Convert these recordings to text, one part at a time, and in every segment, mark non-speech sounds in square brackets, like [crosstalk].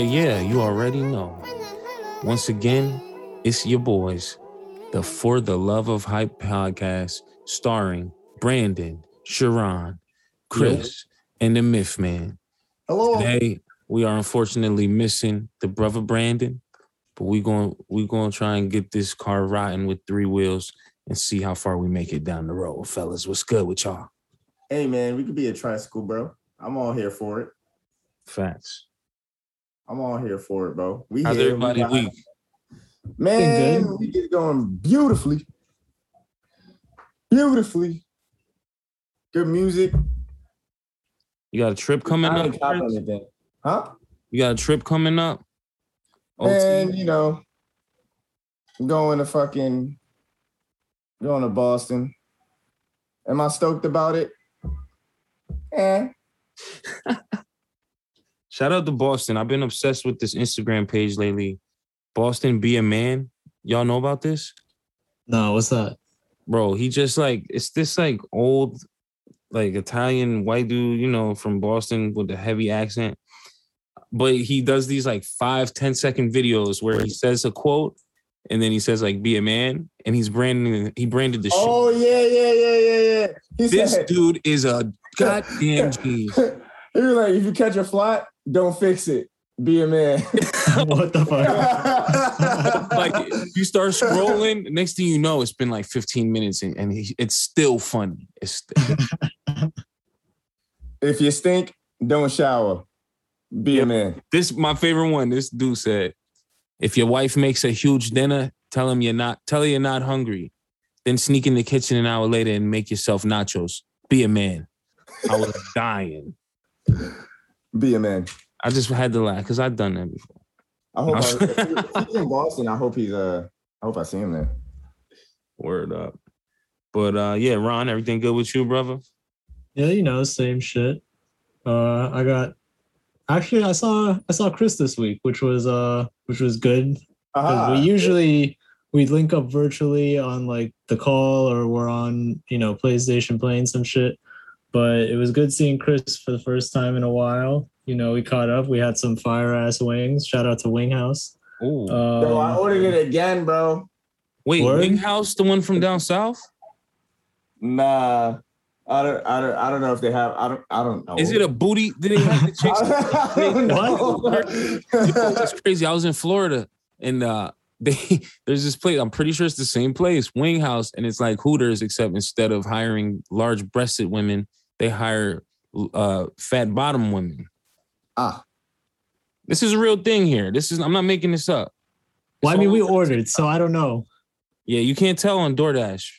Yeah, yeah, yeah. You already know. Once again, it's your boys, the For the Love of Hype podcast, starring Brandon, Sharon, Chris, and the Myth Man. Hello. Today, we are unfortunately missing the brother Brandon, but we going we going to try and get this car riding with three wheels and see how far we make it down the road, fellas. What's good with y'all? Hey man, we could be a tricycle, bro. I'm all here for it. Facts. I'm all here for it, bro. We How's here, everybody we week? Man, Been we get going beautifully. Beautifully. Good music. You got a trip coming I up? ain't cop Chris? anything. Huh? You got a trip coming up? And you know, going to fucking going to Boston. Am I stoked about it? Eh. Shout out to Boston. I've been obsessed with this Instagram page lately. Boston Be a Man. Y'all know about this? No, what's that? Bro, he just like it's this like old like Italian white dude, you know, from Boston with a heavy accent. But he does these like five, 10 second videos where he says a quote and then he says like be a man and he's branding he branded the shit. Oh yeah, yeah, yeah, yeah, yeah. He This said dude is a [laughs] goddamn genius. [laughs] he was like, if you catch a flat, don't fix it. Be a man. [laughs] what the fuck? [laughs] like you start scrolling, next thing you know, it's been like 15 minutes and, and he, it's still funny. It's [laughs] if you stink, don't shower. Be a man. this my favorite one. This dude said, if your wife makes a huge dinner, tell him you're not tell her you're not hungry. Then sneak in the kitchen an hour later and make yourself nachos. Be a man. I was dying. Be a man. I just had to laugh because I've done that before. I hope I, [laughs] if he's in Boston. I hope he's uh. I hope I see him there. Word up. But uh yeah, Ron, everything good with you, brother? yeah, you know, same shit. Uh, I got actually I saw I saw Chris this week, which was uh which was good. 'Cause Aha. we usually we link up virtually on like the call or we're on you know PlayStation playing some shit. But it was good seeing Chris for the first time in a while. You know, we caught up. We had some fire ass wings. Shout out to Wing House. Ooh. Yo, I Um, ordered it again, bro. Wait, word? Wing House, the one from down south? Nah, I don't. I don't. I don't know if they have. I don't. I don't know. Is it a booty? Did they have the [laughs] chicks? I don't. [laughs] That's crazy. I was in Florida and uh [laughs] they there's this place. I'm pretty sure it's the same place, Wing House, and it's like Hooters, except instead of hiring large breasted women, they hire uh fat bottom women. ah, This is a real thing here. This is I'm not making this up. well, I mean, we ordered, so I don't know. Yeah, you can't tell on DoorDash.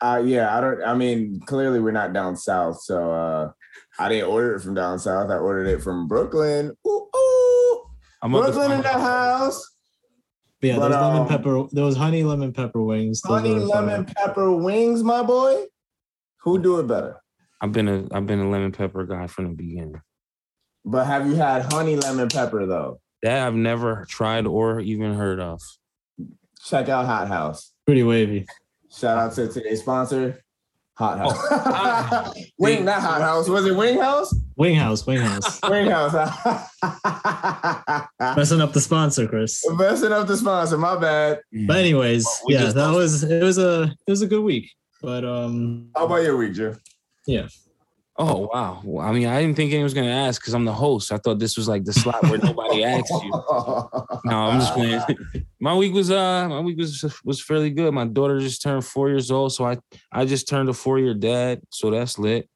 uh, yeah. I don't. I mean, clearly we're not down south, so uh, I didn't order it from down south. I ordered it from Brooklyn. Ooh, ooh. I'm about to Brooklyn in the out. house. But yeah, But, those lemon um, pepper, those honey lemon pepper wings. Honey are fire. lemon pepper wings, my boy. Who do it better? I've been a I've been a lemon pepper guy from the beginning. But have you had honey lemon pepper though? That I've never tried or even heard of. Check out Hot House. Pretty wavy. Shout out to today's sponsor, Hot House. Oh. [laughs] Wing, not Hot House. Was it Wing House? Wing House, Wing House. [laughs] Wing House. [laughs] Messing up the sponsor, Chris. Messing up the sponsor. My bad. But anyways, Well, we yeah, that was it was a it was a good week. But um How about your week, Joe? Oh wow! Well, I mean, I didn't think anyone was gonna ask because I'm the host. I thought this was like the slot where nobody asks you. [laughs] No, I'm just playing. [laughs] My week was uh, my week was was fairly good. My daughter just turned four years old, so I I just turned a four year dad, so that's lit.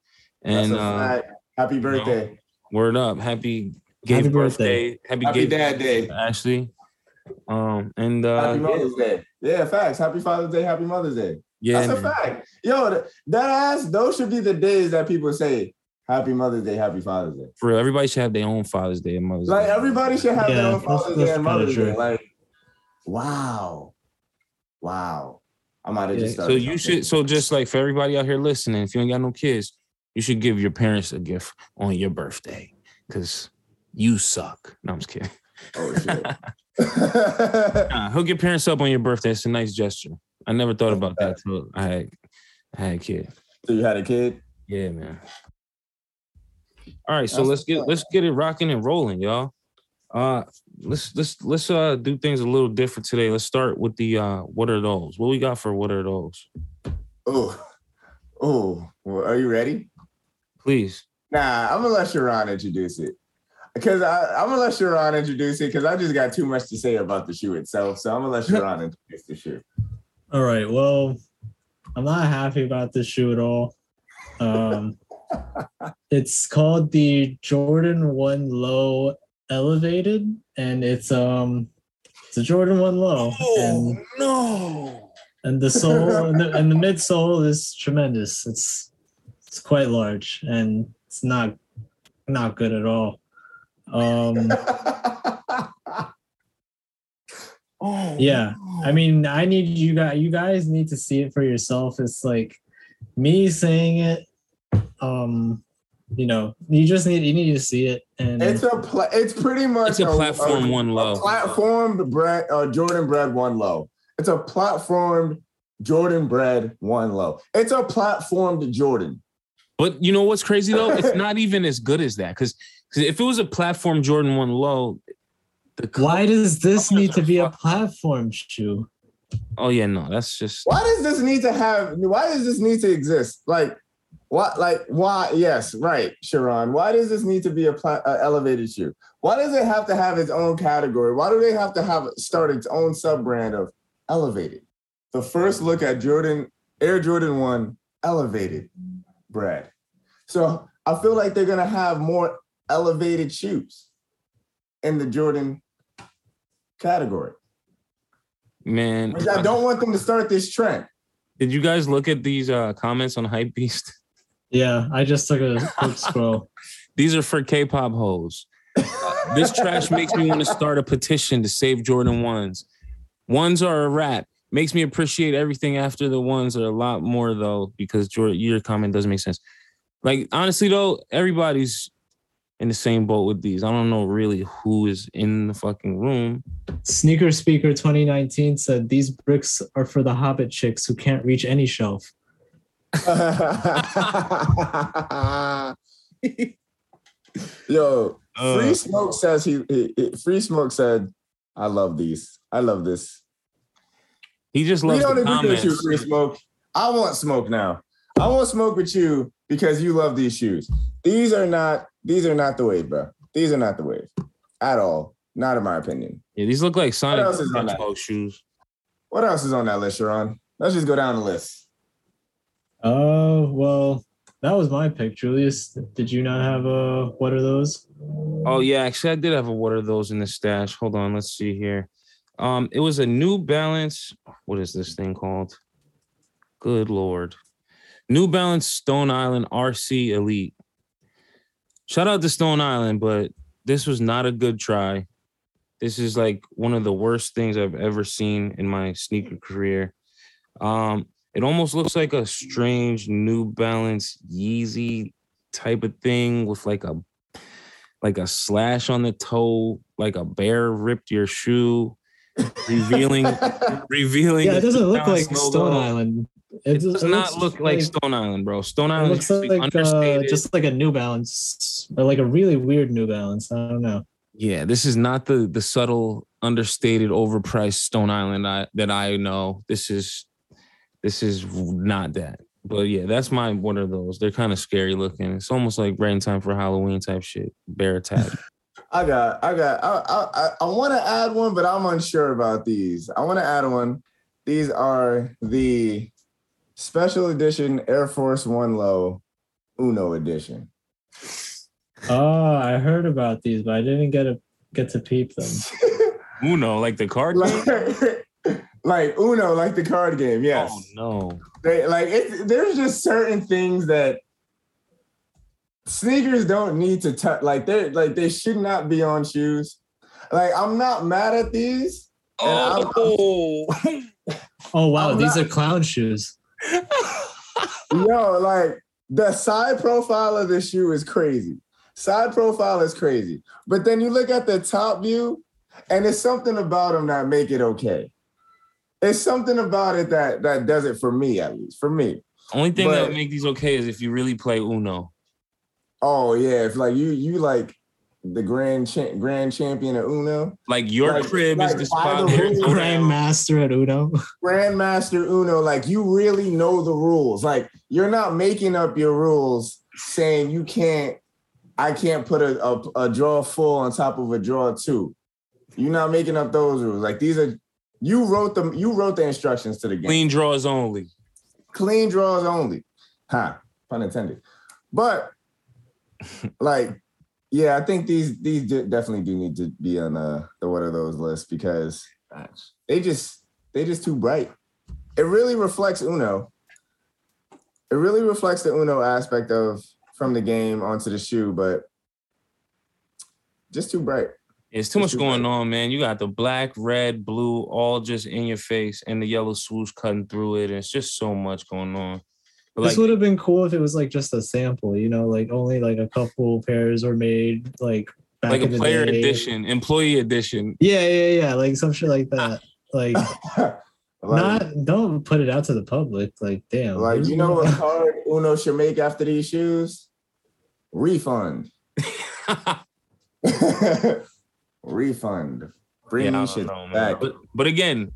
That's And a uh. Happy birthday. word up, happy gay Happy birthday, birthday. happy, Happy gay Dad Day. Ashley. Um and uh, Happy Mother's Day. Yeah, facts. Happy Father's Day. Happy Mother's Day. Yeah, That's a fact. Yo, that ass, those should be the days that people say Happy Mother's Day, Happy Father's Day. for real, everybody should have their own Father's Day and Mother's Like Day. Like everybody should have Yeah, their own that's- Father's that's Day and kinda Mother's Day. Like, wow. Wow. I might have Yeah, just so you something. should so just like for everybody out here listening, if you ain't got no kids, you should give your parents a gift on your birthday because you suck. No, I'm just kidding. Oh shit. [laughs] [laughs] Nah, hook your parents up on your birthday. It's a nice gesture. I never thought about that till I had I had a kid. so you had a kid? Yeah, man. All right, so That's let's get let's get it rocking and rolling, y'all. Uh let's let's let's uh do things a little different today. Let's start with the uh what are those? What we got for what are those? Oh, oh, well, are you ready? Please. Nah, I'm gonna let Sharon introduce it. Because I, I'm gonna let Sharon introduce it because I just got too much to say about the shoe itself. So I'm gonna let [laughs] Sharon introduce the shoe. All right. Well, I'm not happy about this shoe at all. Um, [laughs] it's called the Jordan One Low Elevated, and it's um, it's a Jordan One Low, and no. and the sole and the, and the midsole is tremendous. It's it's quite large, and it's not not good at all. Um, [laughs] oh, Yeah, I mean, I need you guys. You guys need to see it for yourself. It's like me saying it. Um, you know, you just need you need to see it, and it's a pla- it's pretty much It's a platform one low. A platformed bread, uh, Jordan bread one low. It's a platformed Jordan bread one low. It's a platformed Jordan. But you know what's crazy though? It's [laughs] not even as good as that. Because if it was a platform Jordan one low, the why does this need to are be a platform shoe? Oh yeah, no, that's just Why does this need to have? Why does this need to exist? Like, what? Like, why? Yes, right, Sharon. Why does this need to be a pla- uh, elevated shoe? Why does it have to have its own category? Why do they have to have start its own sub brand of elevated? The first look at Jordan Air Jordan One elevated bread. So I feel like they're gonna have more elevated shoes in the Jordan category. man. Which I don't want them to start this trend. Did you guys look at these uh comments on Hypebeast? [laughs] Yeah, I just took a quick [laughs] scroll. These are for K-pop hoes. Uh, this trash makes me want to start a petition to save Jordan ones. Ones are a wrap. Makes me appreciate everything after the ones are a lot more though, because Jordan, your comment doesn't make sense. Like honestly though, everybody's in the same boat with these. I don't know really who is in the fucking room. Sneaker Speaker 2019 said these bricks are for the Hobbit chicks who can't reach any shelf. [laughs] Yo, Uh, Free Smoke says he, he- he- Free Smoke said, "I love these. I love this." He just loves. We loves don't the agree with you. Free Smoke. I want smoke now. I want smoke with you because you love these shoes. These are not. These are not the wave, bro. These are not the wave at all. Not in my opinion. Yeah, these look like Sonic else is on that? Shoes. What else is on that list, Sharon? Let's just go down the list. Oh, well, that was my pick, Julius. Did you not have a what are those? Oh yeah, actually, I did have a what are those in the stash? Hold on, let's see here. Um, it was a New Balance. What is this thing called? Good lord, New Balance Stone Island RC Elite. Shout out to Stone Island, but this was not a good try. This is like one of the worst things I've ever seen in my sneaker career. Um, it almost looks like a strange New Balance Yeezy type of thing with like a like a slash on the toe, like a bear ripped your shoe, revealing [laughs] revealing. Yeah, it doesn't look like logo. Stone Island. It does not look like Stone Island, bro. Stone Island looks is usually like uh, understated. just like a New Balance or like a really weird New Balance. I don't know. yeah, this is not the the subtle, understated, overpriced Stone Island I, that I know. This is this is not that. But yeah, that's my one of those. They're kind of scary looking. It's almost like right in time for Halloween type shit. Bear attack. I got, I got, I, I, I, I want to add one, but I'm unsure about these. I want to add one. These are the special edition Air Force One Low Uno edition. Oh, I heard about these, but I didn't get a get to peep them. [laughs] Uno, like the card game. like, [laughs] like Uno, like the card game. Yes, Oh no. they like it. There's just certain things that sneakers don't need to touch. Like they, like they should not be on shoes. Like I'm not mad at these. And I'm- Oh, [laughs] Oh wow, I'm these not- are clown shoes. [laughs] Yo, like the side profile of the shoe is crazy. Side profile is crazy. But then you look at the top view, and it's something about them that make it okay. It's something about it that that does it for me, at least for me. only thing that But- would make these okay is if you really play Uno. Oh yeah, if like you you like the grand cha- grand champion of Uno, Like your Like- crib like is the by spot. the where rules. it's Grandmaster at Uno. [laughs] Grandmaster Uno. Like you really know the rules. Like you're not making up your rules saying you can't. I can't put a, a, a draw full on top of a draw two. You're not making up those rules. Like these are you wrote them. You wrote the instructions to the game. clean draws only. clean draws only. Huh, pun intended. But like, yeah, I think these these de- definitely do need to be on uh, the what are those lists because they just they just too bright. It really reflects Uno. It really reflects the Uno aspect of from the game onto the shoe, but just too bright. It's too much It's going right. on, man. You got the black, red, blue, all just in your face, and the yellow swoosh cutting through it. And it's just so much going on. But this would have been cool if it was like just a sample, you know, like only like a couple pairs were made, like back like in a the player day. edition, employee edition. Yeah, yeah, yeah, like some shit like that. Like, [laughs] like, not don't put it out to the public. Like, damn. like you know gonna- what card Uno should make after these shoes? Refund. [laughs] Refund. Bring Yeah, I these don't shit know, back. But but again,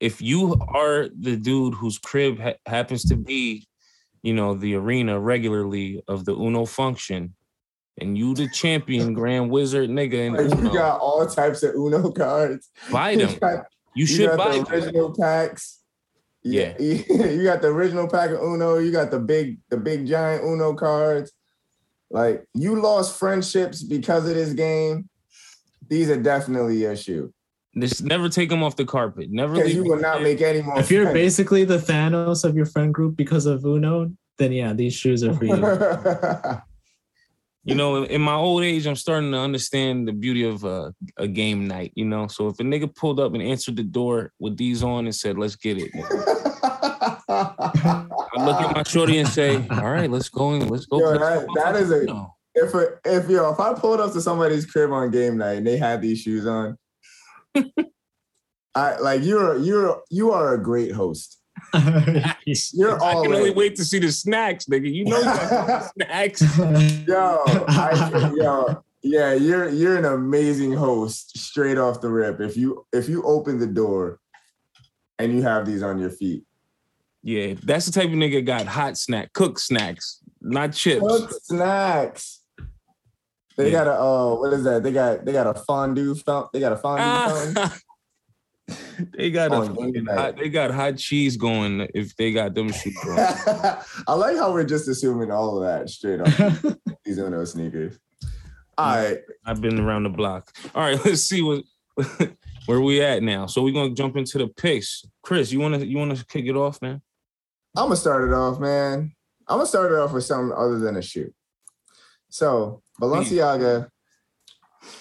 if you are the dude whose crib ha- happens to be, you know, the arena regularly of the Uno function, and you the champion [laughs] Grand Wizard nigga, and Like, you got all types of Uno [laughs] cards. buy You them. got, You you should got buy the them. original packs. Yeah, [laughs] you got the original pack of Uno. You got the big, the big giant Uno cards. Like you lost friendships because of this game. These are definitely your shoe Just never take them off the carpet. Never leave you will not make any more. if you're friends. basically the Thanos of your friend group because of Uno, then yeah, these shoes are for you. [laughs] You know, in my old age, I'm starting to understand the beauty of uh, a game night. You know, so if a nigga pulled up and answered the door with these on and said, "Let's get it," I look at my shorty and say, "All right, let's go and let's go." Yo, play that- that is a- if a, if yo if I pulled up to somebody's crib on game night and they had these shoes on, [laughs] I like you're you're you are a great host. [laughs] You're all. I can only wait to see the snacks, nigga. You know, [laughs] snacks. Yo, I, yo, yeah, you're you're an amazing host straight off the rip. If you if you open the door and you have these on your feet, Yeah, that's the type of nigga got hot snack, cooked snacks, not chips. Cooked snacks. They Yeah. got a oh, what is that? They got they got a fondue fountain. They got a fondue fountain. Ah. [laughs] they got a On game fucking night. hot, they got hot cheese going if they got them shoes on. [laughs] I like how we're just assuming all of that straight off [laughs] these Uno sneakers. All right, I've been around the block. All right, let's see what where we at now. So we're gonna jump into the picks. Chris, you wanna you wanna kick it off, man? I'm gonna start it off, man. I'm gonna start it off with something other than a shoe. So Balenciaga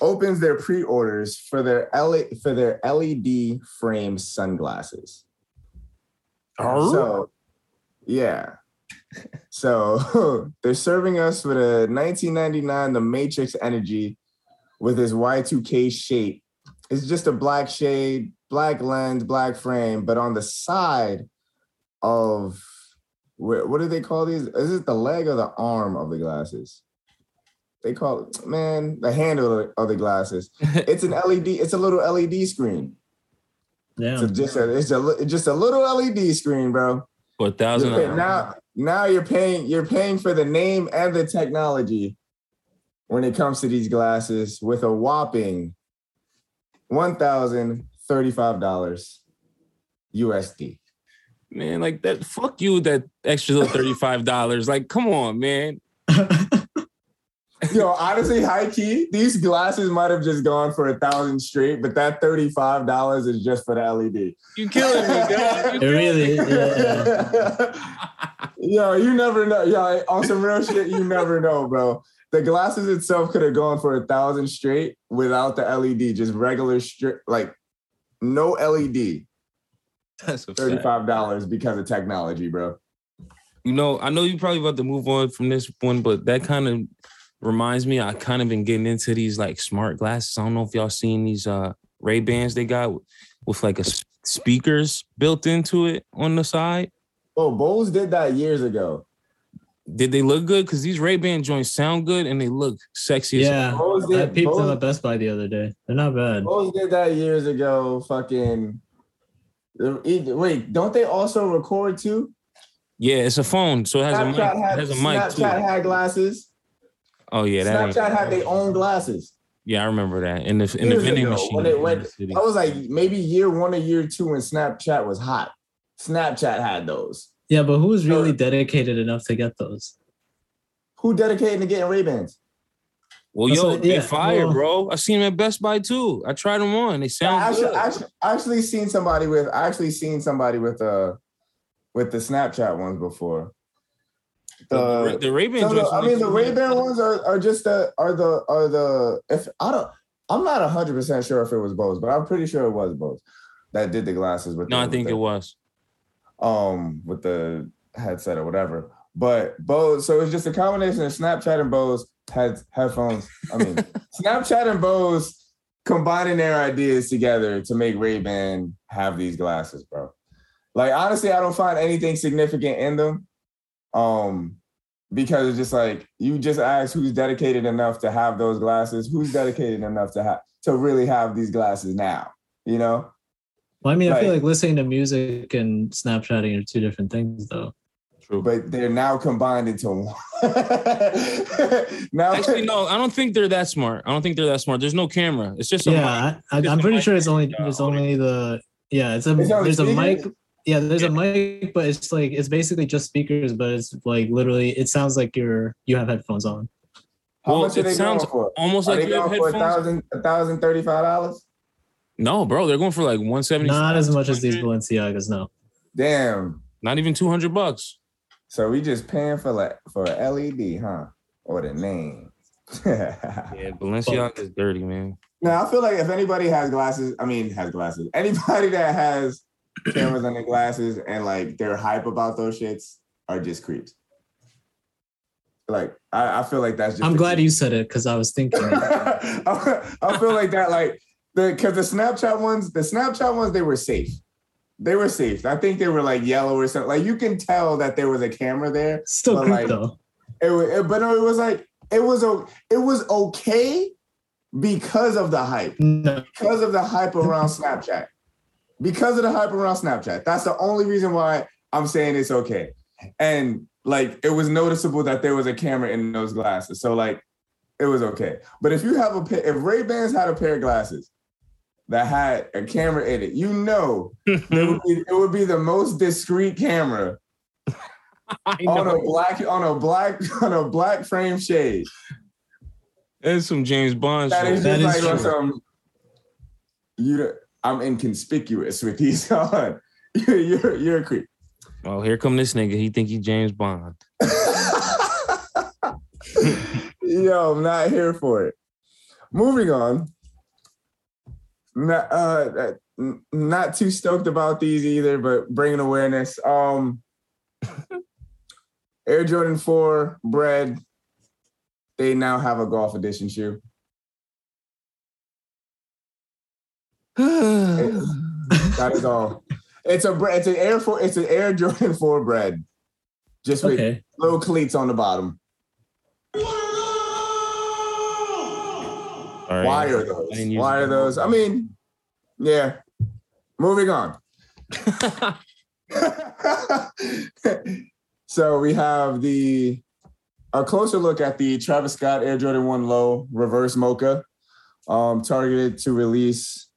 opens their pre-orders for their L- for their LED frame sunglasses. Oh. So, yeah. So [laughs] they're serving us with a 1999 the Matrix Energy with his Y2K shape. It's just a black shade, black lens, black frame, but on the side of what do they call these? Is it the leg or the arm of the glasses? They call it, man, the handle of the glasses. [laughs] It's an LED, it's a little LED screen. yeah. So just a, it's a just a little LED screen, bro. For a thousand pay- now, now you're paying you're paying for the name and the technology when it comes to these glasses with a whopping one thousand thirty-five dollars USD. man, like that. Fuck you, that extra little [laughs] thirty-five dollars. Like, come on, man. [laughs] [laughs] Yo, honestly, high key, these glasses might have just gone for a thousand straight, but that thirty-five dollars is just for the LED. You killing me, dog. [laughs] It really, yeah. Yo, you never know. Yo, on some real shit, you never know, bro. The glasses itself could have gone for a thousand straight without the LED, just regular straight, like no LED, That's thirty-five dollars because of technology, bro. You know, I know you're probably about to move on from this one, but that kind of reminds me. I kind of been getting into these like smart glasses. I don't know if y'all seen these uh Ray Bans they got with, with like a speakers built into it on the side. Oh, Bose did that years ago. Did they look good? Because these Ray Ban joints sound good and they look sexy. as Yeah, Bose I did, peeped them at Best Buy the other day. They're not bad. Bose did that years ago. Fucking. Wait, don't they also record too? Yeah, it's a phone, so it has a mic. Snapchat had, It has a mic Snapchat too. had glasses. Oh yeah, that Snapchat had their own glasses. Yeah, I remember that in the in the Years vending ago, machine. when it went- the. I was like maybe year one or year two when Snapchat was hot. Snapchat had those. Yeah, but who's really dedicated enough to get those? Who dedicated to getting Ray Bans? Well, That's yo, what- they yeah, fire, well- bro. I seen them at Best Buy too. I tried them on. They I sound actually, good. actually, actually seen somebody with. I actually seen somebody with uh with the Snapchat ones before. The, The, the Ray Ban so. I mean, the Ray Ban ones are, are just the are the are the if I don't I'm not hundred percent sure if it was Bose, but I'm pretty sure it was Bose that did the glasses with. No, the, I think with it was. um with the headset or whatever. But Bose, so it's just a combination of Snapchat and Bose head headphones. I mean, [laughs] Snapchat and Bose combining their ideas together to make Ray Ban have these glasses, bro. Like honestly, I don't find anything significant in them. Um, because it's just like you just ask who's dedicated enough to have those glasses, who's dedicated enough to have to really have these glasses now, you know? Well, I mean, I feel Like- like listening to music and Snapchatting are two different things, though. True. but they're now combined into one. [laughs] now, Actually, no, I don't think they're that smart. I don't think they're that smart. There's no camera. It's just a mic. Yeah, I, I, Just I'm the pretty mic sure it's only it's only the yeah it's a It's there's a mic speakers? Yeah there's Yeah. a mic but it's like it's basically just speakers but it's like literally it sounds like you're you have headphones on. how Well, much are it they sounds going for? Almost Are like you have going for a headphones. thousand, a thousand thirty-five dollars? No, bro, they're going for like 170. Not as much as these 200, Balenciagas, no. Damn. Not even 200 bucks. So we just paying for like for a LED, huh? Or the name. [laughs] Yeah, Balenciaga is dirty, man. now I feel like if anybody has glasses, I mean has glasses. Anybody that has cameras on their glasses and like they're hype about those shits are just creeps. Like I, I feel like that's just I'm glad creep. you said it because I was thinking. I, [laughs] I feel like that, like the because the Snapchat ones, the Snapchat ones, they were safe. They were safe. I think they were like yellow or something. Like you can tell that there was a camera there. Still creep like, though. It was, it- but no, it was like it was it was okay because of the hype, No, because of the hype around Snapchat, because of the hype around Snapchat. That's the only reason why I'm saying it's okay. And like it was noticeable that there was a camera in those glasses, so like it was okay. But if you have a pair, if Ray Bans had a pair of glasses that had a camera in it, you know [laughs] it would be, it would be the most discreet camera [laughs] on a black on a black [laughs] on a black frame shade. It's some James Bond That shit. is That just is like on true. some. You, don't- I'm inconspicuous with these [laughs] on. You're you're, you're a creep. Oh, here come this nigga. He think he James Bond. [laughs] Yo, I'm not here for it. Moving on. Not, uh, not too stoked about these either, but bringing awareness. Um, Air Jordan 4 bread. They now have a golf edition shoe. [sighs] That is all. It's a it's an Air for it's an Air Jordan [laughs] 4 bread. Just with okay. little cleats on the bottom. Right. Why are those? Why are those? I mean, yeah. Moving on. [laughs] so we have the a closer look at the Travis Scott Air Jordan 1 Low reverse mocha, um, targeted to release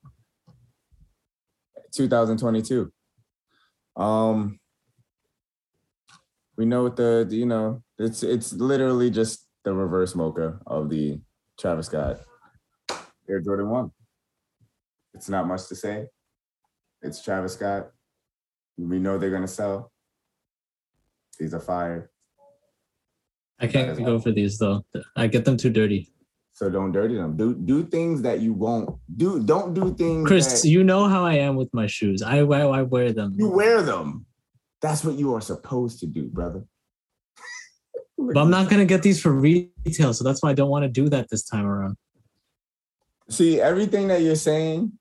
2022. Um, we know what the you know it's it's literally just the reverse mocha of the Travis Scott Air Jordan 1. It's not much to say. It's Travis Scott. We know they're gonna sell. These are fire. I can't go for these though. I get them too dirty. So don't dirty them. Do do things that you won't do. Don't do things. Chris, that you know how I am with my shoes. I I, I wear them. you wear them. That's what you are supposed to do, brother. [laughs] But I'm not gonna get these for retail, so that's why I don't want to do that this time around. See, everything that you're saying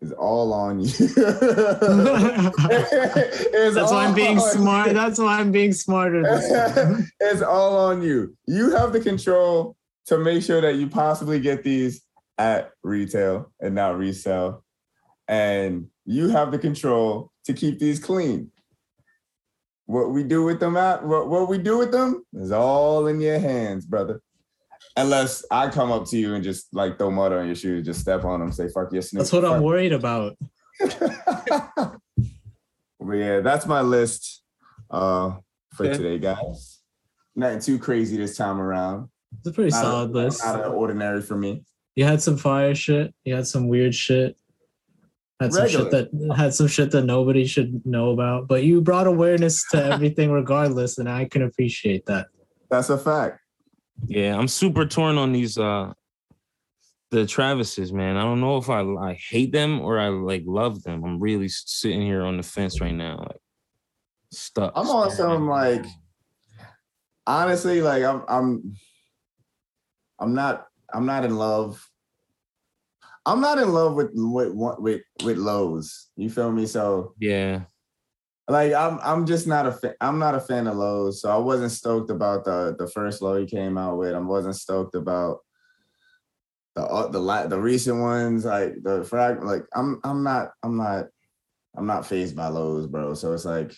is all on you. [laughs] That's why I'm being smart. That's why I'm being smarter. [laughs] it's all on you. You have the control to make sure that you possibly get these at retail and not resell. And you have the control to keep these clean. What we do with them at what, what we do with them is all in your hands, brother. Unless I come up to you and just like throw mud on your shoes, just step on them, say fuck your sneakers. That's what I'm worried about. [laughs] but yeah, that's my list uh for Okay. today, guys. Nothing too crazy this time around. It's a pretty Not, solid list. not out of ordinary for me. You had some fire shit. You had some weird shit. Had some shit that had some shit that nobody should know about. But you brought awareness to everything regardless, and I can appreciate that. That's a fact. Yeah, I'm super torn on these uh the Travises, man. I don't know if I I hate them or I like love them. I'm really sitting here on the fence right now, like stuck. I'm on some like honestly, like I'm I'm I'm not I'm not in love. I'm not in love with with with with lows. You feel me? So Yeah. like I'm I'm just not a fan. I'm not a fan of lows. So I wasn't stoked about the the first low he came out with. I wasn't stoked about the uh, the la- the recent ones like the frag. Like I'm I'm not I'm not I'm not phased by lows, bro. So it's like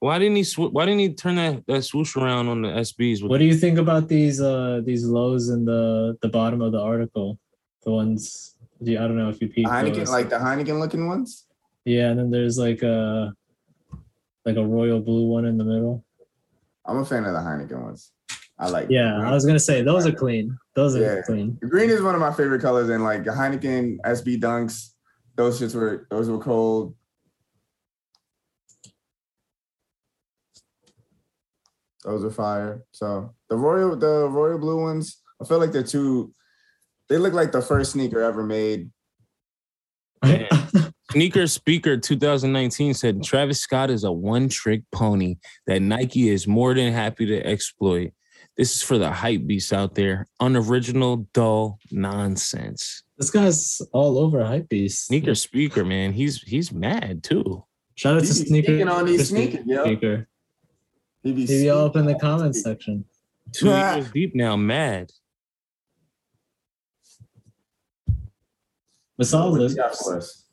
Why didn't he sw- why didn't he turn that, that swoosh around on the SBs What do you think about these uh these lows in the the bottom of the article? The ones do I don't know if you peeked Heineken, those. like the Heineken looking ones. yeah, and then there's like a like a royal blue one in the middle. I'm a fan of the Heineken ones. I like. Yeah, I was gonna say those are clean. Those are Yeah. clean. Green is one of my favorite colors, and like the Heineken SB Dunks, those shits were those were cold. Those are fire. So the royal, the royal blue ones, I feel like they're too. They look like the first sneaker ever made. [laughs] Sneaker Speaker 2019 said Travis Scott is a one trick pony that Nike is more than happy to exploit. This is for the hype beasts out there. Unoriginal, dull nonsense. this guy's all over hypebeast. Sneaker Speaker, man, he's he's mad too. Shout out He to be sneaker. speaking on these to sneakers, yo. Speaker. He be, He be all up in the speaking comments section. Two years [laughs] deep now, mad. But solid What you list. got for us?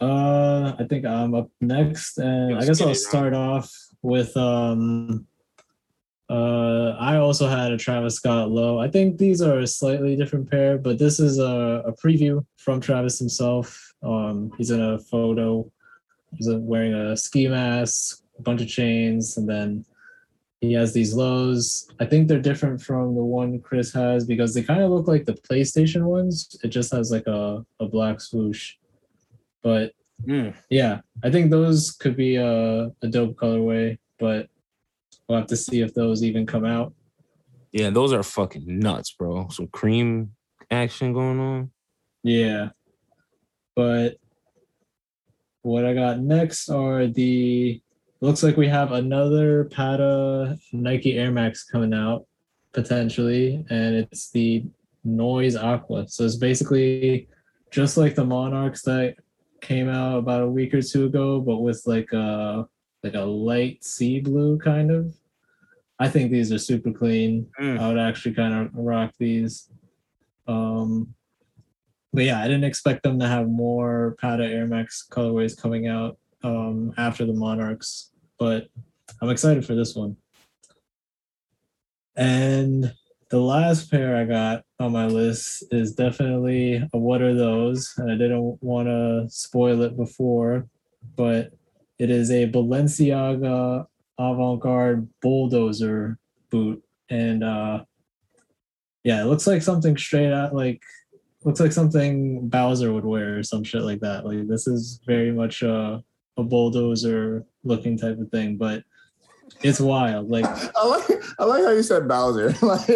Uh, I think I'm up next, and I guess get I'll it, start off with um. Uh, I also had a Travis Scott low. I think these are a slightly different pair, but this is a, a preview from Travis himself. Um, he's in a photo. He's uh, wearing a ski mask, a bunch of chains, and then he has these lows. I think they're different from the one Chris has because they kind of look like the PlayStation ones. It just has like a, a black swoosh. But Mm. yeah, I think those could be a, a dope colorway, but we'll have to see if those even come out. Yeah, those are fucking nuts, bro. Some cream action going on. Yeah. But what I got next are the looks like we have another Patta Nike Air Max coming out potentially, and it's the Noise Aqua. So it's basically just like the Monarchs that came out about a week or two ago, but with like a like a light sea blue kind of. I think these are super clean. Mm. I would actually kind of rock these. Um, but yeah, I didn't expect them to have more Patta Air Max colorways coming out um, after the Monarchs, but I'm excited for this one. And the last pair I got on my list is definitely a what are those? And I didn't want to spoil it before, but it is a Balenciaga avant-garde bulldozer boot. And uh yeah, it looks like something straight out like looks like something Bowser would wear or some shit like that. Like this is very much a, a bulldozer looking type of thing, but it's wild. Like [laughs] I like I like how you said Bowser. [laughs] like,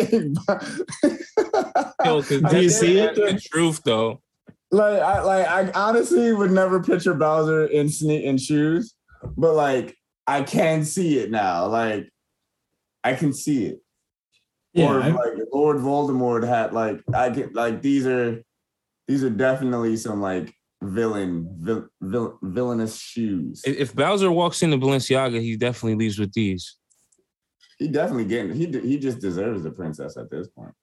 Yo, 'cause [laughs] Do you that's- see it? that's The truth, though. like I like I honestly would never picture Bowser in sneak in shoes, but like I can see it now. Like I can see it. yeah, or I- like Lord Voldemort had like I get like these are These are definitely some like villain, vil, vil, villainous shoes. If if Bowser walks into Balenciaga, he definitely leaves with these. He definitely getting. He he just deserves the princess at this point.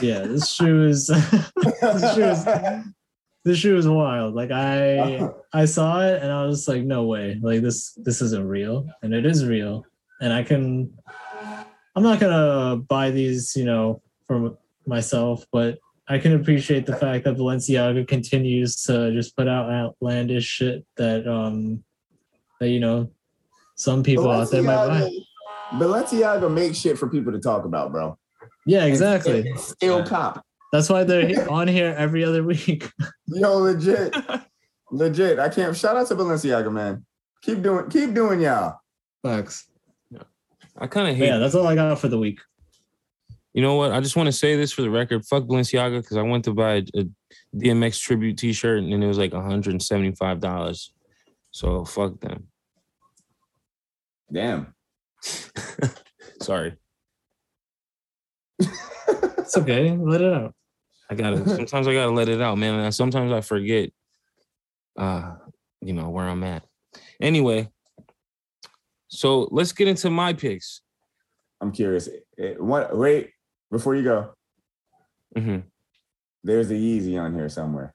Yeah, this shoe is [laughs] this shoe is [laughs] this shoe is wild. Like I [laughs] I saw it and I was like, no way. Like this this isn't real. And it is real. And I can I'm not gonna buy these, you know, for myself, but I can appreciate the fact that Balenciaga continues to just put out outlandish shit that um that you know some people out there might buy. Balenciaga makes shit for people to talk about, bro. Yeah, exactly. And still cop. That's why they're [laughs] on here every other week. Yo, legit, [laughs] legit. I can't. Shout out to Balenciaga, man. Keep doing, keep doing y'all. Facts. I kind of hate. Yeah, that's all I got for the week. You know what? I just want to say this for the record. Fuck Balenciaga because I went to buy a, a DMX tribute T-shirt and it was like 175 dollars. So fuck them. Damn. [laughs] Sorry, [laughs] It's okay. Let it out. I gotta. Sometimes I gotta let it out, man. Sometimes I forget. Uh, you know where I'm at. Anyway, so let's get into my picks. I'm curious. What? Wait, before you go, hmm there's a Yeezy on here somewhere.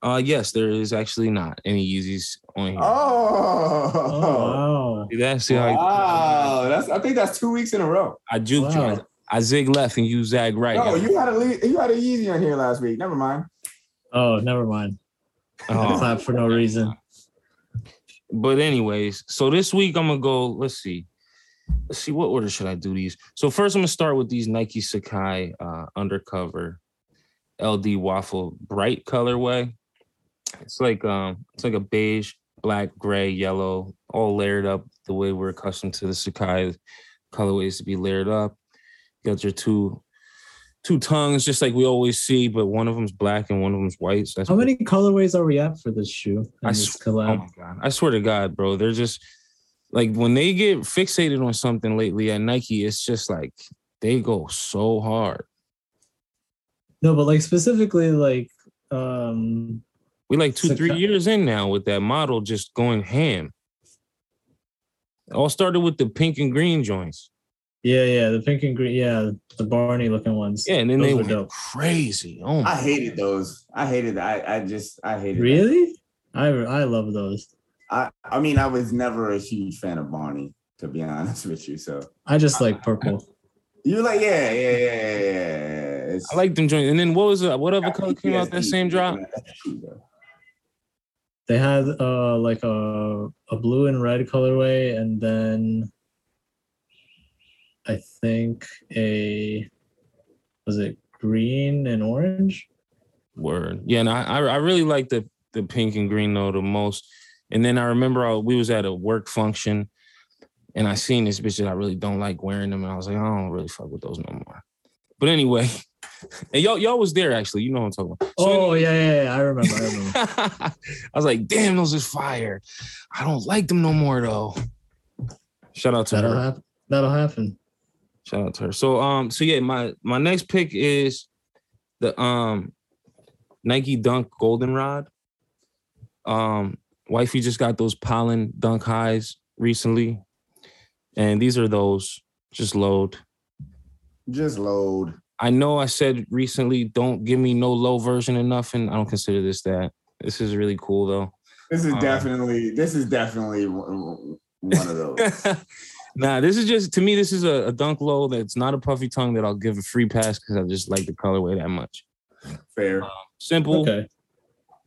Uh, yes, there is actually not any Yeezys on here. Oh, Oh wow. See that? See how I, wow. That's. I think that's two weeks in a row. I juked you. Wow. I, I zig left and you zag right. No, you had a you had a Yeezy on here last week. Never mind. Oh, never mind. I Oh. clap for no reason. But anyways, so this week I'm gonna go. Let's see. Let's see what order should I do these. So first I'm gonna start with these Nike Sacai uh, undercover LD waffle bright colorway. It's like um, it's like a beige, black, gray, yellow, all layered up the way we're accustomed to the Sacai colorways to be layered up. You got your two two tongues, just like we always see, but one of them's black and one of them's white. So that's How many colorways are we at for this shoe? I sw- Oh my god! I swear to God, bro, they're just like when they get fixated on something lately at Nike, it's just like they go so hard. No, but like specifically, like um We like two, three years in now with that model just going ham. It all started with the pink and green joints. yeah, yeah, the pink and green, yeah, the Barney looking ones. Yeah, and then Those they were went dope. crazy. Oh my I hated those. I hated that. I, I just I hated. that. Really? I I love those. I I mean I was never a huge fan of Barney to be [laughs] honest with you. So I just like purple. you like yeah yeah yeah yeah. yeah. It's, I like them joints. And then what was it? What other got color came out that same drop? looking at that shoe, though. They had uh like a a blue and red colorway, and then I think a was it green and orange? Word. Yeah, and I I I really like the the pink and green though the most. And then I remember I, we was at a work function, and I seen this bitch that I really don't like wearing them, and I was like, I don't really fuck with those no more. But anyway, [laughs] and y'all y'all was there actually. You know what I'm talking about. So Oh yeah, yeah, yeah, I remember. I remember. [laughs] I was like, damn, those is fire. I don't like them no more though. Shout out to That'll her. happen. That'll happen. Shout out to her. So um, so yeah, my my next pick is the um Nike Dunk Goldenrod. Um, wifey just got those pollen dunk highs recently, and these are those. Just load. Just load. I know I said recently, don't give me no low version of nothing. I don't consider this that. This is really cool though. This is Uh, definitely this is definitely one one of [laughs] those. nah, this is just to me. This is a, a dunk low that's not a puffy tongue that I'll give a free pass because I just like the colorway that much. Fair. Simple, Okay.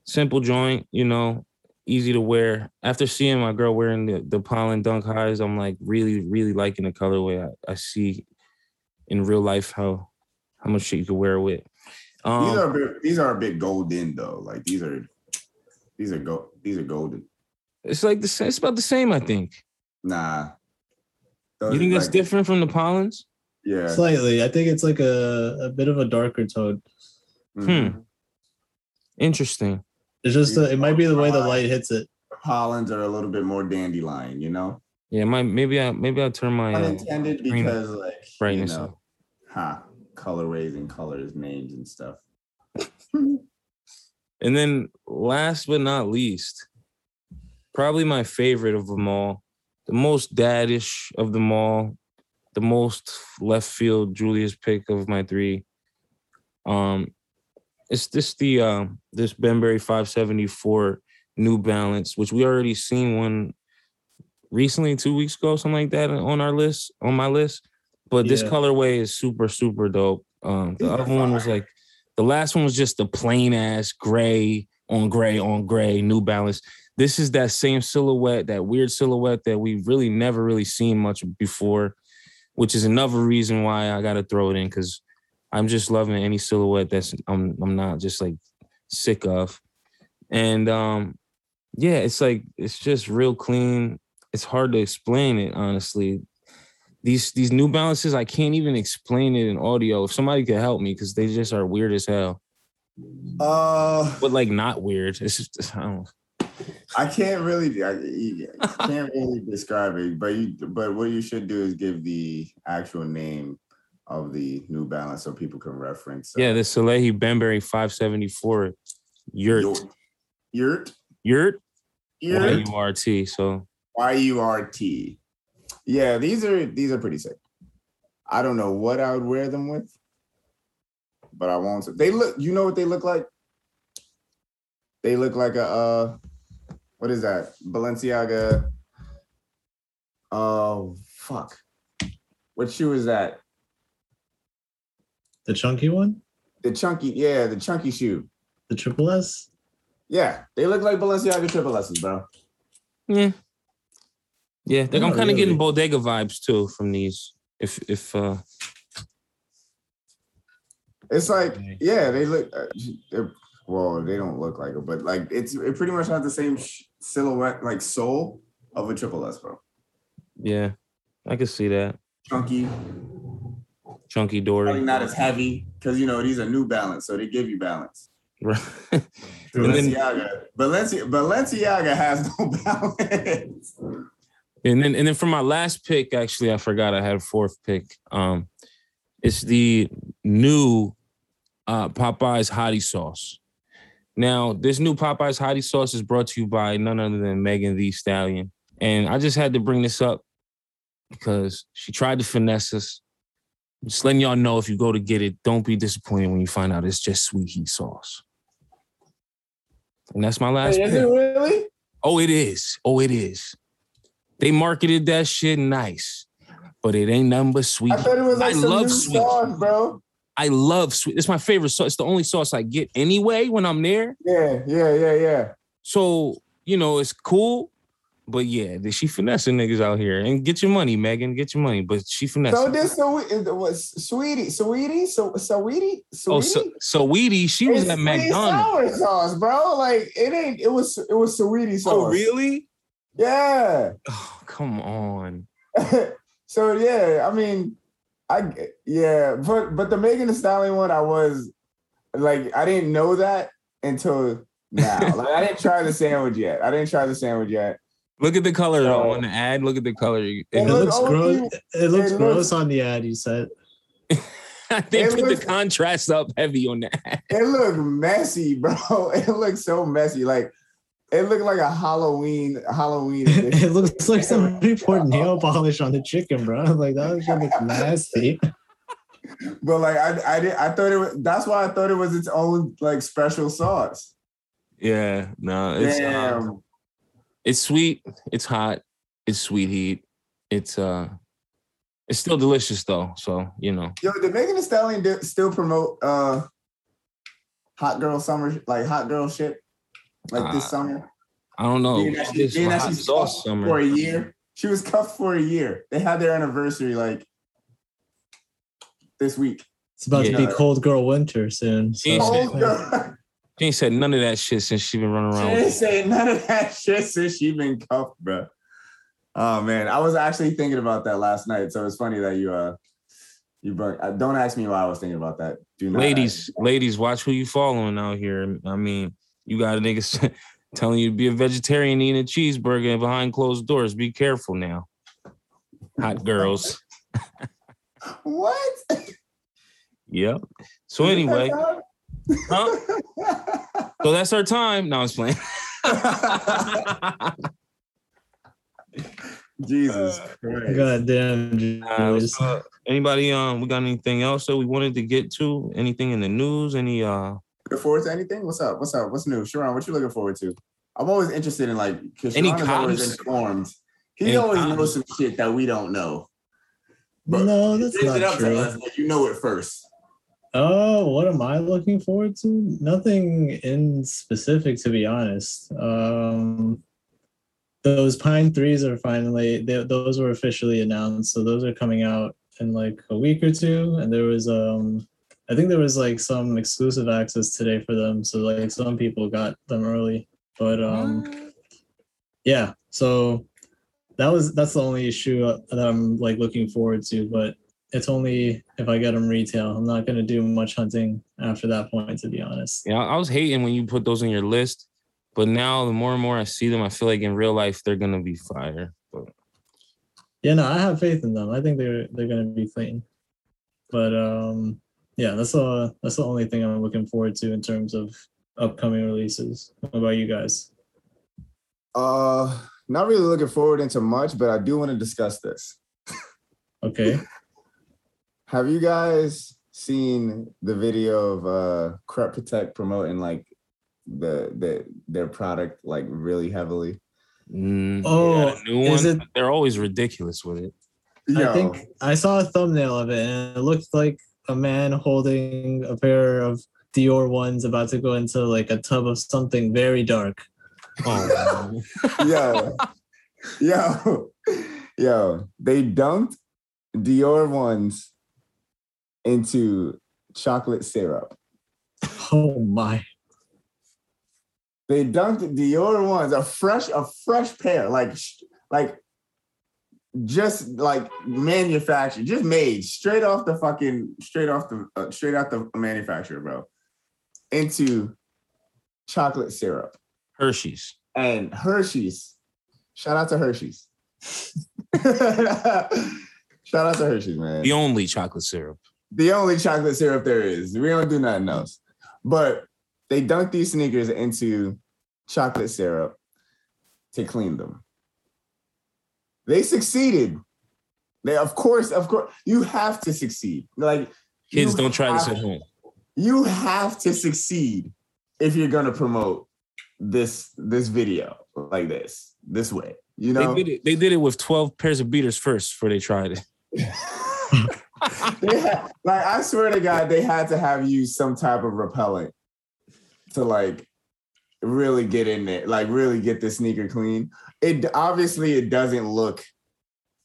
simple joint. You know, easy to wear. After seeing my girl wearing the the pollen dunk highs, I'm like really, really liking the colorway. I, I see in real life how how much shit you could wear with. these Um, are a bit, these are a bit golden though. Like these are these are gold these are golden. it's like the sa- it's about the same. I think. Nah. Those You think are that's like- different from the pollens? Yeah. Slightly. I think it's like a, a bit of a darker tone. Mhm. Interesting. It's just uh, it might be the way the light hits it. Pollens are a little bit more dandelion, you know? Yeah, my maybe I maybe I'll turn my uh, Unintended green because like brightness you up. know, huh, colorways and colors, names and stuff. [laughs] And then last but not least, probably my favorite of them all, the most daddish of them all, the most left field Julius pick of my three. Um, it's this the uh, this Bembury 574 New Balance, which we already seen one recently, two weeks ago, something like that, on our list, on my list. But this Yeah. colorway is super, super dope. Um, the other one was like the last one was just the plain ass gray on gray on gray New Balance. This is that same silhouette, that weird silhouette that we really never really seen much before, which is another reason why I gotta throw it in because I'm just loving any silhouette that's I'm I'm not just like sick of. And um yeah, it's like it's just real clean. It's hard to explain it honestly. These these New Balances, I can't even explain it in audio. If somebody could help me, because they just are weird as hell, Uh, but like not weird. It's just I don't. I can't really, I, you can't really describe it. But you, but what you should do is give the actual name of the New Balance so people can reference. uh, Yeah, the Salehe Bembury 574 Yurt. Yurt. Yurt? Yurt. Y-U-R-T. So Y U R T. Yeah, these are these are pretty sick. I don't know what I would wear them with, but I won't. They look. You know what they look like? They look like a uh, what is that? Balenciaga. Oh fuck! What shoe is that? The chunky one, The chunky, yeah, the chunky shoe. the triple S. Yeah, they look like Balenciaga triple S's, bro. yeah. Yeah, like, I'm kind of getting bodega vibes too from these. If if uh It's like, yeah, they look. Uh, well, they don't look like it, but like it's it pretty much has the same sh- silhouette, like sole of a triple S, bro. yeah, I can see that. Chunky, Chunky Dory. probably not as heavy because you know these are New Balance, so they give you balance. Right. True. [laughs] And then- Balenciaga, Balenciaga, Balenciaga has no [laughs] balance. And then and then for my last pick, actually, I forgot I had a fourth pick. Um, it's the new uh Popeyes hottie sauce. Now, this new Popeyes hottie sauce is brought to you by none other than Megan Thee Stallion. And I just had to bring this up because she tried to finesse us. Just letting y'all know if you go to get it, don't be disappointed when you find out it's just sweet heat sauce. And that's my last Is it really? Oh, it is. Oh, it is. They marketed that shit nice, but it ain't nothing but sweet. I thought it was like I some love new sweet. sauce, bro. I love sweet. It's my favorite sauce. It's the only sauce I get anyway when I'm there. Yeah, yeah, yeah, yeah. So, you know, it's cool. But yeah, she finessing niggas out here. And get your money, Megan. Get your money. But she finessing. So this so it was sweetie, sweetie, so oh, sweetie, oh, sweetie. so, so Weedy, she was It's at sweet McDonald's. sour sauce, bro. Like it ain't. It was. It was sweetie oh, sauce. Oh, really? Yeah. Oh, come on. [laughs] so yeah, I mean, I yeah, but but the Megan Thee Stallion one, I was like, I didn't know that until now. like I didn't try the sandwich yet. I didn't try the sandwich yet. Look at the color So- on the ad. Look at the color. It It It looks gross. you- It looks it gross looks- on the ad. You said. [laughs] they it put looks- the contrast up heavy on that. [laughs] It looked messy, bro. [laughs] It looked so messy. Like it looked like a Halloween Halloween. it looks like somebody poured nail polish on the chicken, bro. Like that was gonna look nasty. but like I I did I thought it was that's why I thought it was its own like special sauce. Yeah, no, it's uh, Damn. It's sweet, it's hot, it's sweet heat. It's uh it's still delicious though. So, you know. Yo, did Megan Thee Stallion di- still promote uh hot girl summer like hot girl shit like this Uh, summer? I don't know. being that she, This being that hot she's cuffed summer. for a year. She was cuffed for a year. They had their anniversary like this week. It's about to be cold girl winter soon. So. Cold girl. She ain't said none of that shit since she been running around. She ain't saying none of that [laughs] shit since she been cuffed, bro. Oh man, I was actually thinking about that last night. So it's funny that you uh you brought. Uh, don't ask me why I was thinking about that. Do not. Ladies, ladies, watch who you following out here. I mean, you got a nigga [laughs] telling you to be a vegetarian eating a cheeseburger behind closed doors. Be careful now. Hot girls. [laughs] What? Yep. So anyway, Huh? So that's our time. No, I was playing. [laughs] Jesus Uh, Christ. God damn. Uh, Julius. what's up? anybody um we got anything else that we wanted to get to? Anything in the news? Any uh Looking forward to anything? What's up? What's up? What's new? Sharon, what you looking forward to? I'm always interested in like because Any Sharon is always informed. He Any always comms? knows some shit that we don't know. But no, that's not true. us, but you know it first. Oh, what am I looking forward to? Nothing in specific, to be honest. Um, those Pine threes are finally they, those were officially announced, so those are coming out in like a week or two. And there was um, I think there was like some exclusive access today for them, so like some people got them early. But um, yeah, so that was that's the only issue uh, that I'm like looking forward to, but it's only if I get them retail. I'm not gonna do much hunting after that point, to be honest. yeah, I was hating when you put those on your list, but now the more and more I see them, I feel like in real life they're gonna be fire. But Yeah, no, I have faith in them. I think they're they're gonna be clean. But um, yeah, that's uh that's the only thing I'm looking forward to in terms of upcoming releases. What about you guys? Uh not really looking forward into much, but I do want to discuss this. Okay. [laughs] Have you guys seen the video of uh Crep Protect promoting like the the their product like really heavily? mm, Oh, they got a new is one. it- They're always ridiculous with it. I think I saw a thumbnail of it and it looked like a man holding a pair of Dior ones about to go into like a tub of something very dark. Oh, yo, yo, yo, they dumped Dior ones into chocolate syrup. Oh my. They dumped Dior ones, a fresh, a fresh pair, like, like, just like manufactured, just made straight off the fucking, straight off the, uh, straight out the manufacturer, bro, into chocolate syrup. Hershey's. and Hershey's. Shout out to Hershey's. [laughs] Shout out to Hershey's, man. The only chocolate syrup. The only chocolate syrup there is. We don't do nothing else. But they dunk these sneakers into chocolate syrup to clean them. They succeeded. They, of course, of course, you have to succeed. Like Kids don't try this at home. You have to succeed if you're gonna promote this this video like this this way. You know, They did it. They did it with twelve pairs of beaters first before they tried it. [laughs] Had- like I swear to God, they had to have used some type of repellent to like really get in there, like really get the sneaker clean. It obviously it doesn't look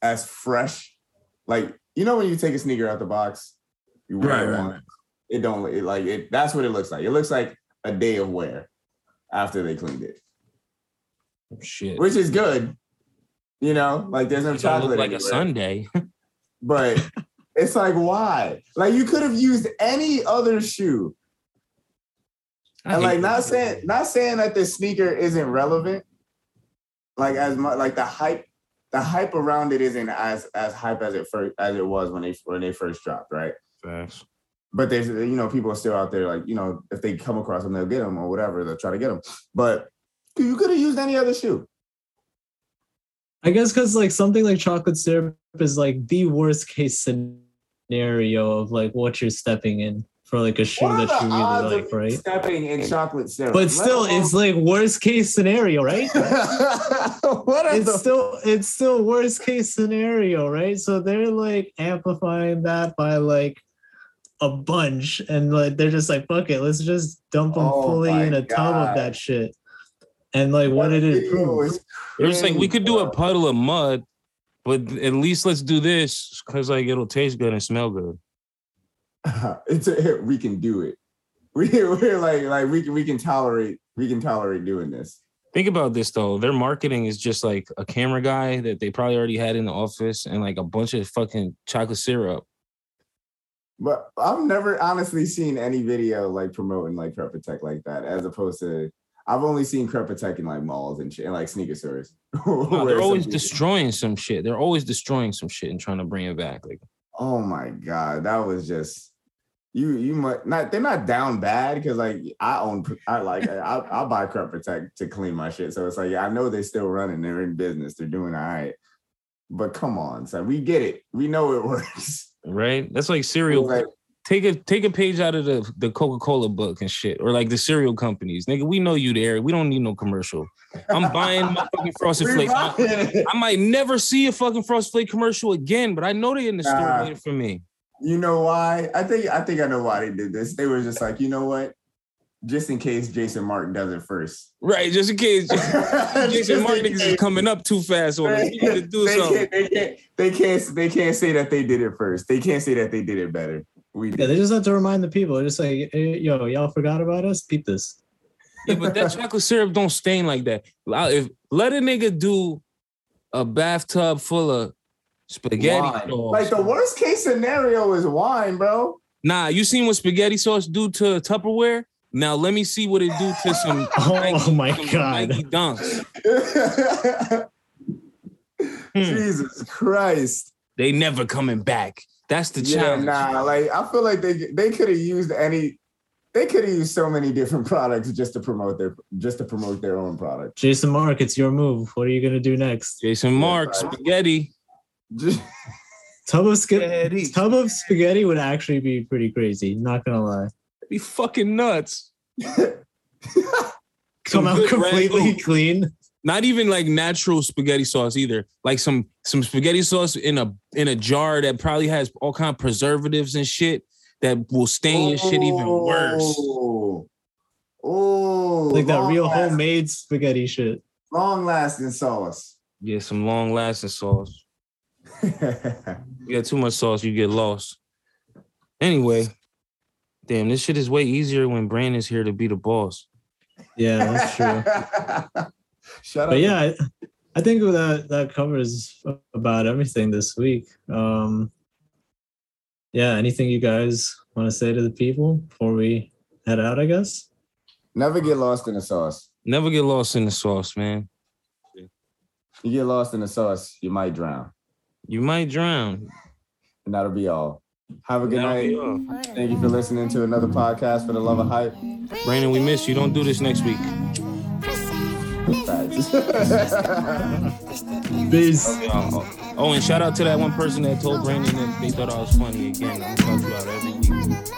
as fresh. Like you know when you take a sneaker out the box, you wear Right, it right. It don't it, like it. That's what it looks like. It looks like a day of wear after they cleaned it, oh, Shit. which is good. You know, like there's no chocolate look like a. Sunday. [laughs] but it's like why? Like you could have used any other shoe. I And like not saying not saying that the sneaker isn't relevant. Like as much like the hype, the hype around it isn't as as hype as it first as it was when they when they first dropped, right? Facts. But there's you know people are still out there like you know if they come across them they'll get them or whatever they'll try to get them. But you could have used any other shoe. I guess because like something like chocolate syrup is like the worst case scenario of like what you're stepping in for like a shoe that the you odds really like, of right? stepping in chocolate syrup? But Let still, alone- it's like worst case scenario, right? [laughs] what are it's the still it's still worst case scenario, right? So they're like amplifying that by like a bunch, and like they're just like, fuck it, let's just dump them Oh fully in a tub of that shit. And like, what did it prove? It was like we could do a puddle of mud, but at least let's do this because like it'll taste good and smell good. [laughs] it's a, [laughs] we can do it. [laughs] We we're like like we can we can tolerate we can tolerate doing this. Think about this though. Their marketing is just like a camera guy that they probably already had in the office and like a bunch of fucking chocolate syrup. But I've never honestly seen any video like promoting like Crep Protect like that, as opposed to I've only seen Protect in like malls and shit and like sneaker stores. [laughs] No, they're always people- destroying some shit. They're always destroying some shit and trying to bring it back. Like Oh my god, that was just you you might not they're not down bad because like I own I like I I buy protect to clean my shit. So it's like I know they're still running, they're in business, they're doing all right. But come on, son, we get it. We know it [laughs] works. Right? That's like cereal. Like, take a take a page out of the, the Coca-Cola book and shit. Or like the cereal companies. Nigga, we know you there. We don't need no commercial. I'm buying my fucking frosted [laughs] flakes. I. I might never see a fucking frosted flake commercial again, but I know they in the store waiting for me. You know why? I think I think I know why they did this. They were just like, you know what? Just in case Jason Martin does it first. Right, just in case [laughs] Jason Just Martin niggas is coming up too fast on us. To do they, something. can't, they can't they can't they can't say that they did it first. They can't say that they did it better. We Yeah, they just have to remind the people. They're just like, hey, yo, y'all forgot about us? Peep this. Yeah, but that [laughs] chocolate syrup don't stain like that. If let a nigga do a bathtub full of spaghetti sauce. Like the worst case scenario is wine, bro. Nah, you seen what spaghetti sauce do to Tupperware? Now let me see what it do to some [laughs] Oh Nike- my some God. Nike dunks. [laughs] Hmm. Jesus Christ. They never coming back. That's the Yeah, challenge. nah, like I feel like they they could have used any they could have used so many different [laughs] products just to promote their just to promote their own product. Jason Markk, it's your move. What are you gonna do next? Jason Markk, right. spaghetti. Just- Tub of Spaghetti. tub of spaghetti would actually be pretty crazy. Not gonna lie. Be fucking nuts. [laughs] Come out completely clean. Not even like natural spaghetti sauce either. Like some some spaghetti sauce in a in a jar that probably has all kind of preservatives and shit that will stain your shit even worse. Oh, oh, Like that real last- homemade spaghetti shit. long lasting sauce. Yeah, some long lasting sauce. You got too much sauce, you get lost. Anyway, damn, this shit is way easier when Brandon's here to be the boss. Yeah, that's true. [laughs] Shut up. but yeah, I, I think that that covers about everything this week. Um, yeah, anything you guys want to say to the people before we head out? I guess. Never get lost in the sauce. Never get lost in the sauce, man. You get lost in the sauce, you might drown. You might drown. And that'll be all. Have a good That'll night. Thank you for listening to another podcast for the love of hype. Brandon, we miss you. Don't do this next week. Peace. Oh, and shout out to that one person that told Brandon that they thought I was funny again. I'm gonna shout you out every week.